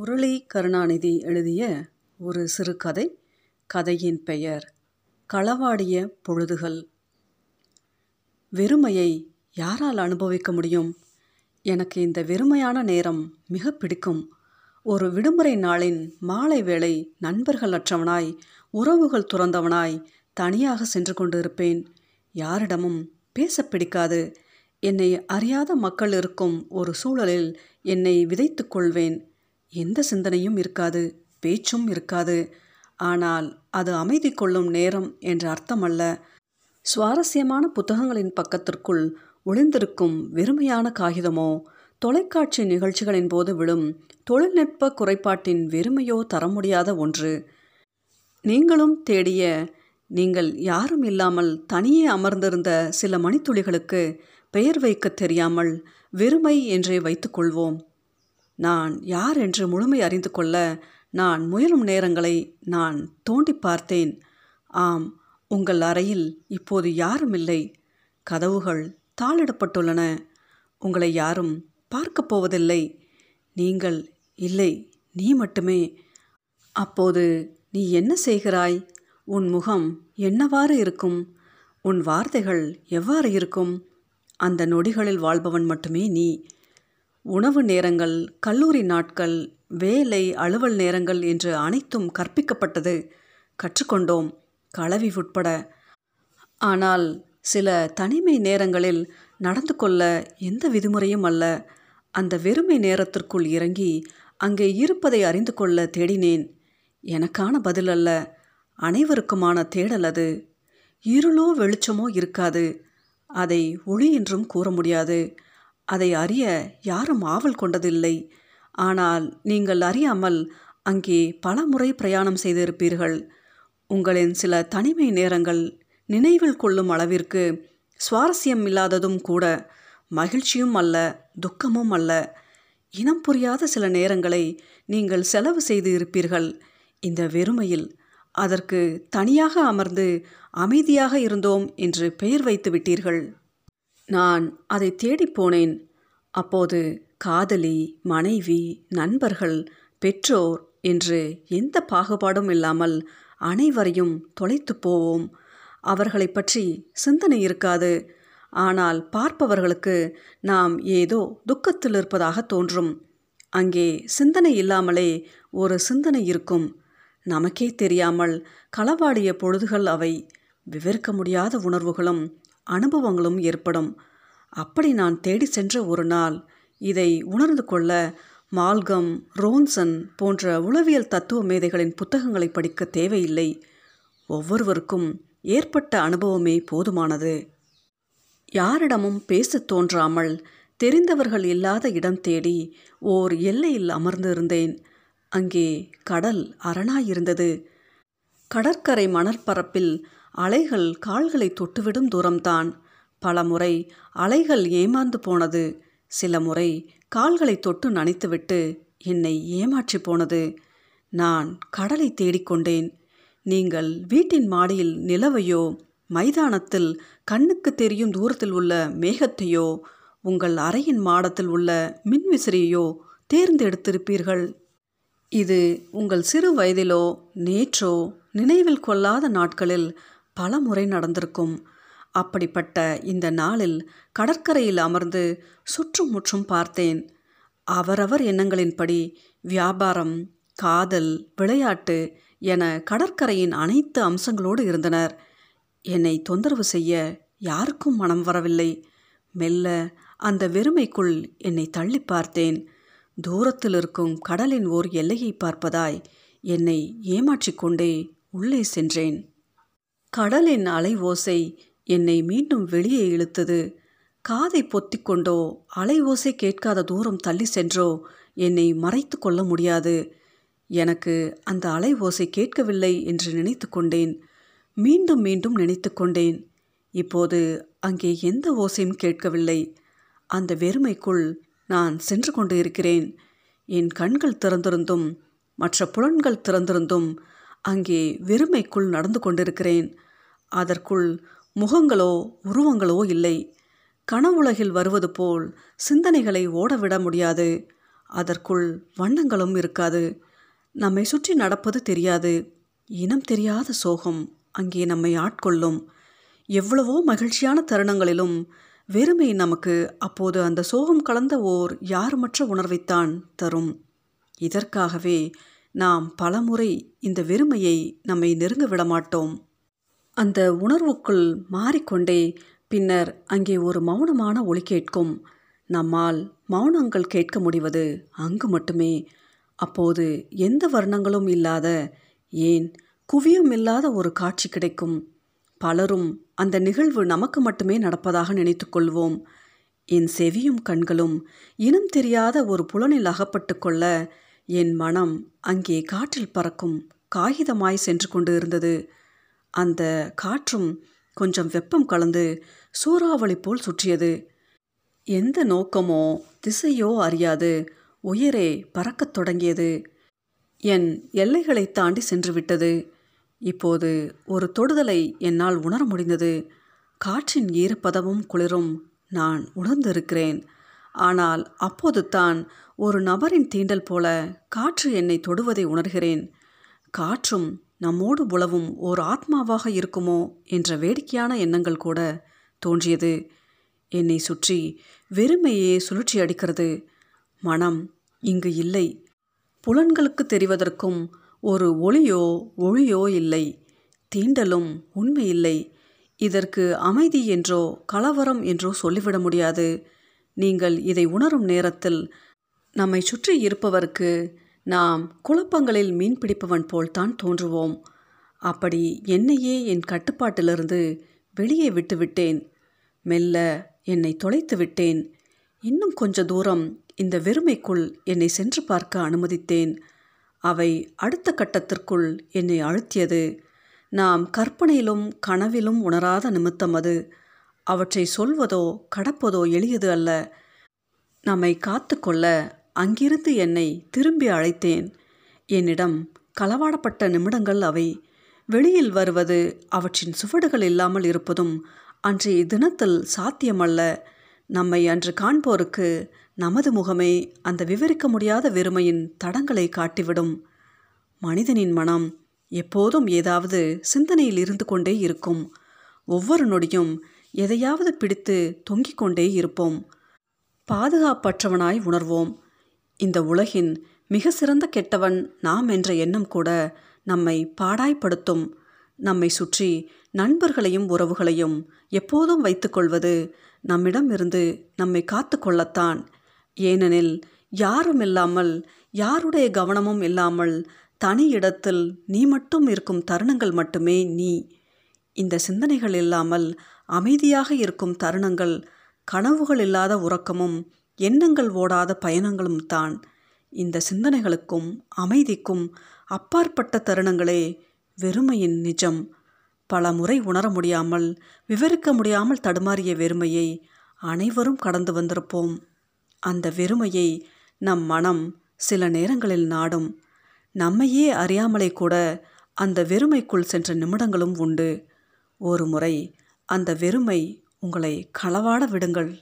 முரளி கருணாநிதி எழுதிய ஒரு சிறுகதை கதையின் பெயர் களவாடிய பொழுதுகள். வெறுமையை யாரால் அனுபவிக்க முடியும்? எனக்கு இந்த வெறுமையான நேரம் மிக பிடிக்கும். ஒரு விடுமுறை நாளின் மாலை வேளை நண்பர்கள் அற்றவனாய் உறவுகள் துறந்தவனாய் தனியாக சென்று கொண்டிருப்பேன். யாரிடமும் பேச பிடிக்காது. என்னை அறியாத மக்கள் இருக்கும் ஒரு சூழலில் என்னை விதைத்து கொள்வேன். எந்த சிந்தனையும் இருக்காது பேச்சும் இருக்காது. ஆனால் அது அமைதி கொள்ளும் நேரம் என்ற அர்த்தமல்ல. சுவாரஸ்யமான புத்தகங்களின் பக்கத்திற்குள் ஒளிந்திருக்கும் வெறுமையான காகிதமோ தொலைக்காட்சி நிகழ்ச்சிகளின் போது விழும் தொழில்நுட்ப குறைபாட்டின் வெறுமையோ தர முடியாத ஒன்று. நீங்களும் தேடிய நீங்கள் யாரும் இல்லாமல் தனியே அமர்ந்திருந்த சில மணித்துளிகளுக்கு பெயர் வைக்க தெரியாமல் வெறுமை என்றே வைத்துக்கொள்வோம் நான் யார் என்று முழுமை அறிந்து கொள்ள நான் முயலும் நேரங்களை நான் தோண்டி பார்த்தேன். ஆம் உங்கள் அறையில் இப்போது யாரும் இல்லை. கதவுகள் தாளிடப்பட்டுள்ளன. உங்களை யாரும் பார்க்கப் போவதில்லை. நீங்கள் இல்லை நீ மட்டுமே. அப்போது நீ என்ன செய்கிறாய்? உன் முகம் என்னவாறு இருக்கும்? உன் வார்த்தைகள் எவ்வாறு இருக்கும்? அந்த நொடிகளில் வாழ்பவன் மட்டுமே நீ. உணவு நேரங்கள் கல்லூரி நாட்கள் வேலை அலுவல் நேரங்கள் என்று அனைத்தும் கற்பிக்கப்பட்டது. கற்றுக்கொண்டோம் களவி உட்பட. ஆனால் சில தனிமை நேரங்களில் நடந்து கொள்ள எந்த விதிமுறையும் அல்ல. அந்த வெறுமை நேரத்திற்குள் இறங்கி அங்கே இருப்பதை அறிந்து கொள்ள தேடினேன். எனக்கான பதில் அல்ல அனைவருக்குமான தேடல் அது. இருளோ வெளிச்சமோ இருக்காது. அதை ஒளி என்றும் கூற முடியாது. அதை அறிய யாரும் ஆவல் கொண்டதில்லை. ஆனால் நீங்கள் அறியாமல் அங்கே பல முறை பிரயாணம் செய்திருப்பீர்கள். உங்களின் சில தனிமை நேரங்கள் நினைவில் கொள்ளும் அளவிற்கு சுவாரஸ்யம் இல்லாததும் கூட மகிழ்ச்சியும் அல்ல துக்கமும் அல்ல. இனம் புரியாத சில நேரங்களை நீங்கள் செலவு செய்து இருப்பீர்கள் இந்த வெறுமையில் அதற்கு தனியாக அமர்ந்து அமைதியாக இருந்தோம் என்று பெயர் வைத்து விட்டீர்கள். நான் அதை தேடிப் போனேன். அப்போது காதலி மனைவி நண்பர்கள் பெற்றோர் என்று எந்த பாகுபாடும் இல்லாமல் அனைவரையும் தொலைத்து போவோம். அவர்களை பற்றி சிந்தனை இருக்காது. ஆனால் பார்ப்பவர்களுக்கு நாம் ஏதோ துக்கத்தில் இருப்பதாக தோன்றும். அங்கே சிந்தனை இல்லாமலே ஒரு சிந்தனை இருக்கும். நமக்கே தெரியாமல் களவாடிய பொழுதுகள் அவை. விவரிக்க முடியாத உணர்வுகளும் அனுபவங்களும் ஏற்படும். அப்படி நான் தேடி சென்ற ஒரு நாள் இதை உணர்ந்து கொள்ள மால்கம் ரோன்சன் போன்ற உளவியல் தத்துவ மேதைகளின் புத்தகங்களை படிக்க தேவையில்லை. ஒவ்வொருவருக்கும் ஏற்பட்ட அனுபவமே போதுமானது. யாரிடமும் பேசத் தோன்றாமல் தெரிந்தவர்கள் இல்லாத இடம் தேடி ஓர் எல்லையில் அமர்ந்திருந்தேன். அங்கே கடல் அரணாயிருந்தது கடற்கரை மணற்பரப்பில் அலைகள் கால்களை தொட்டுவிடும் தூரம்தான். பல முறை அலைகள் ஏமாந்து போனது. சில முறை கால்களை தொட்டு நனைத்துவிட்டு என்னை ஏமாற்றி போனது. நான் கடலை தேடிக்கொண்டேன் நீங்கள் வீட்டின் மாடியில் நிலவையோ மைதானத்தில் கண்ணுக்கு தெரியும் தூரத்தில் உள்ள மேகத்தையோ உங்கள் அறையின் மாடத்தில் உள்ள மின்விசிறியோ தேர்ந்தெடுத்திருப்பீர்கள். இது உங்கள் சிறு வயதிலோ நேற்றோ நினைவில் கொள்ளாத நாட்களில் பல முறை நடந்திருக்கும். அப்படிப்பட்ட இந்த நாளில் கடற்கரையில் அமர்ந்து சுற்றும் முற்றும் பார்த்தேன். அவரவர் எண்ணங்களின்படி வியாபாரம் காதல் விளையாட்டு என கடற்கரையின் அனைத்து அம்சங்களோடு இருந்தனர். என்னை தொந்தரவு செய்ய யாருக்கும் மனம் வரவில்லை. மெல்ல அந்த வெறுமைக்குள் என்னை தள்ளி பார்த்தேன். தூரத்தில் இருக்கும் கடலின் ஓர் எல்லையை பார்ப்பதாய் என்னை ஏமாற்றிக்கொண்டே உள்ளே சென்றேன். கடலின் அலை ஓசை என்னை மீண்டும் வெளியே இழுத்தது. காதை பொத்திக்கொண்டோ அலை ஓசை கேட்காத தூரம் தள்ளி சென்றோ என்னை மறைத்து கொள்ள முடியாது. எனக்கு அந்த அலை ஓசை கேட்கவில்லை என்று நினைத்து கொண்டேன். மீண்டும் மீண்டும் நினைத்து கொண்டேன். இப்போது அங்கே எந்த ஓசையும் கேட்கவில்லை. அந்த வெறுமைக்குள் நான் சென்று கொண்டு இருக்கிறேன் என் கண்கள் திறந்திருந்தும் மற்ற புலன்கள் திறந்திருந்தும் அங்கே வெறுமைக்குள் நடந்து கொண்டிருக்கிறேன். அதற்குள் முகங்களோ உருவங்களோ இல்லை. கனவுலகில் வருவது போல் சிந்தனைகளை ஓடவிட முடியாது. அதற்குள் வண்ணங்களும் இருக்காது. நம்மை சுற்றி நடப்பது தெரியாது. இனம் தெரியாத சோகம் அங்கே நம்மை ஆட்கொள்ளும். எவ்வளவோ மகிழ்ச்சியான தருணங்களிலும் வெறுமை நமக்கு அப்போது அந்த சோகம் கலந்த ஓர் யாருமற்ற உணர்வைத்தான் தரும். இதற்காகவே நாம் பலமுறை இந்த வெறுமையை நம்மை நெருங்க விடமாட்டோம். அந்த உணர்வுக்குள் மாறிக்கொண்டே பின்னர் அங்கே ஒரு மௌனமான ஒளி கேட்கும். நம்மால் மௌனங்கள் கேட்க முடிவது அங்கு மட்டுமே. அப்போது எந்த வர்ணங்களும் இல்லாத ஏன் குவியும் இல்லாத ஒரு காட்சி கிடைக்கும். பலரும் அந்த நிகழ்வு நமக்கு மட்டுமே நடப்பதாக நினைத்துக்கொள்வோம் என் செவியும் கண்களும் இனம் தெரியாத ஒரு புலனில் அகப்பட்டு கொள்ள என் மனம் அங்கே காற்றில் பறக்கும் காகிதமாய் சென்று கொண்டு இருந்தது அந்த காற்றும் கொஞ்சம் வெப்பம் கலந்து சூறாவளி போல் சுற்றியது. எந்த நோக்கமோ திசையோ அறியாது. உயிரே பறக்கத் தொடங்கியது. என் எல்லைகளை தாண்டி சென்றுவிட்டது இப்போது ஒரு தொடுதலை என்னால் உணர முடிந்தது. காற்றின் ஈரப்பதமும் குளிரும் நான் உணர்ந்திருக்கிறேன். ஆனால் அப்போது தான் ஒரு நபரின் தீண்டல் போல காற்று என்னை தொடுவதை உணர்கிறேன். காற்றும் நம்மோடு உழவும் ஓர் ஆத்மாவாக இருக்குமோ என்ற வேடிக்கையான எண்ணங்கள் கூட தோன்றியது. என்னை சுற்றி வெறுமையே சுழற்சி அடிக்கிறது. மனம் இங்கு இல்லை. புலன்களுக்கு தெரிவதற்கும் ஒரு ஒளியோ ஒளியோ இல்லை. தீண்டலும் உண்மை இல்லை. இதற்கு அமைதி என்றோ கலவரம் என்றோ சொல்லிவிட முடியாது. நீங்கள் இதை உணரும் நேரத்தில் நம்மை சுற்றி இருப்பவருக்கு நாம் குழப்பங்களில் மீன் பிடிப்பவன் போல்தான் தோன்றுவோம். அப்படி என்னையே என் கட்டுப்பாட்டிலிருந்து வெளியே விட்டுவிட்டேன். மெல்ல என்னை தொலைத்து விட்டேன். இன்னும் கொஞ்ச தூரம் இந்த வெறுமைக்குள் என்னை சென்று பார்க்க அனுமதித்தேன். அவை அடுத்த கட்டத்திற்குள் என்னை அழுத்தியது. நாம் கற்பனையிலும் கனவிலும் உணராத நிமித்தம் அது. அவற்றை சொல்வதோ கடப்பதோ எளியது அல்ல. நம்மை காத்து கொள்ள அங்கிருந்து என்னை திரும்பி அழைத்தேன். என்னிடம் களவாடப்பட்ட நிமிடங்கள் அவை. வெளியில் வருவது அவற்றின் சுவடுகள் இல்லாமல் இருப்பதும் அன்றைய தினத்தில் சாத்தியமல்ல. நம்மை அன்று காண்போருக்கு நமது முகமே அந்த விவரிக்க முடியாத வெறுமையின் தடங்களை காட்டிவிடும். மனிதனின் மனம் எப்போதும் ஏதாவது சிந்தனையில் இருந்து கொண்டே இருக்கும். ஒவ்வொரு நொடியும் எதையாவது பிடித்து தொங்கிக் கொண்டே இருப்போம். பாதுகாப்பற்றவனாய் உணர்வோம். இந்த உலகின் மிக சிறந்த கெட்டவன் நாம் என்ற எண்ணம் கூட நம்மை பாடாய்ப்படுத்தும். நம்மை சுற்றி நண்பர்களையும் உறவுகளையும் எப்போதும் வைத்துக்கொள்வது நம்மிடம் இருந்து நம்மை காத்து கொள்ளத்தான். ஏனெனில் யாரும் இல்லாமல் யாருடைய கவனமும் இல்லாமல் தனி இடத்தில் நீ மட்டும் இருக்கும் தருணங்கள் மட்டுமே நீ. இந்த சிந்தனைகள் இல்லாமல் அமைதியாக இருக்கும் தருணங்கள் கனவுகள் இல்லாத உறக்கமும் எண்ணங்கள் ஓடாத பயணங்களும் தான். இந்த சிந்தனைகளுக்கும் அமைதிக்கும் அப்பாற்பட்ட தருணங்களே வெறுமையின் நிஜம். பல முறை உணர முடியாமல் விவரிக்க முடியாமல் தடுமாறிய வெறுமையை அனைவரும் கடந்து வந்திருப்போம். அந்த வெறுமையை நம் மனம் சில நேரங்களில் நாடும். நம்மையே அறியாமலே கூட அந்த வெறுமைக்குள் சென்ற நிமிடங்களும் உண்டு. ஒரு முறை அந்த வெறுமை உங்களை களவாட விடுங்கள்.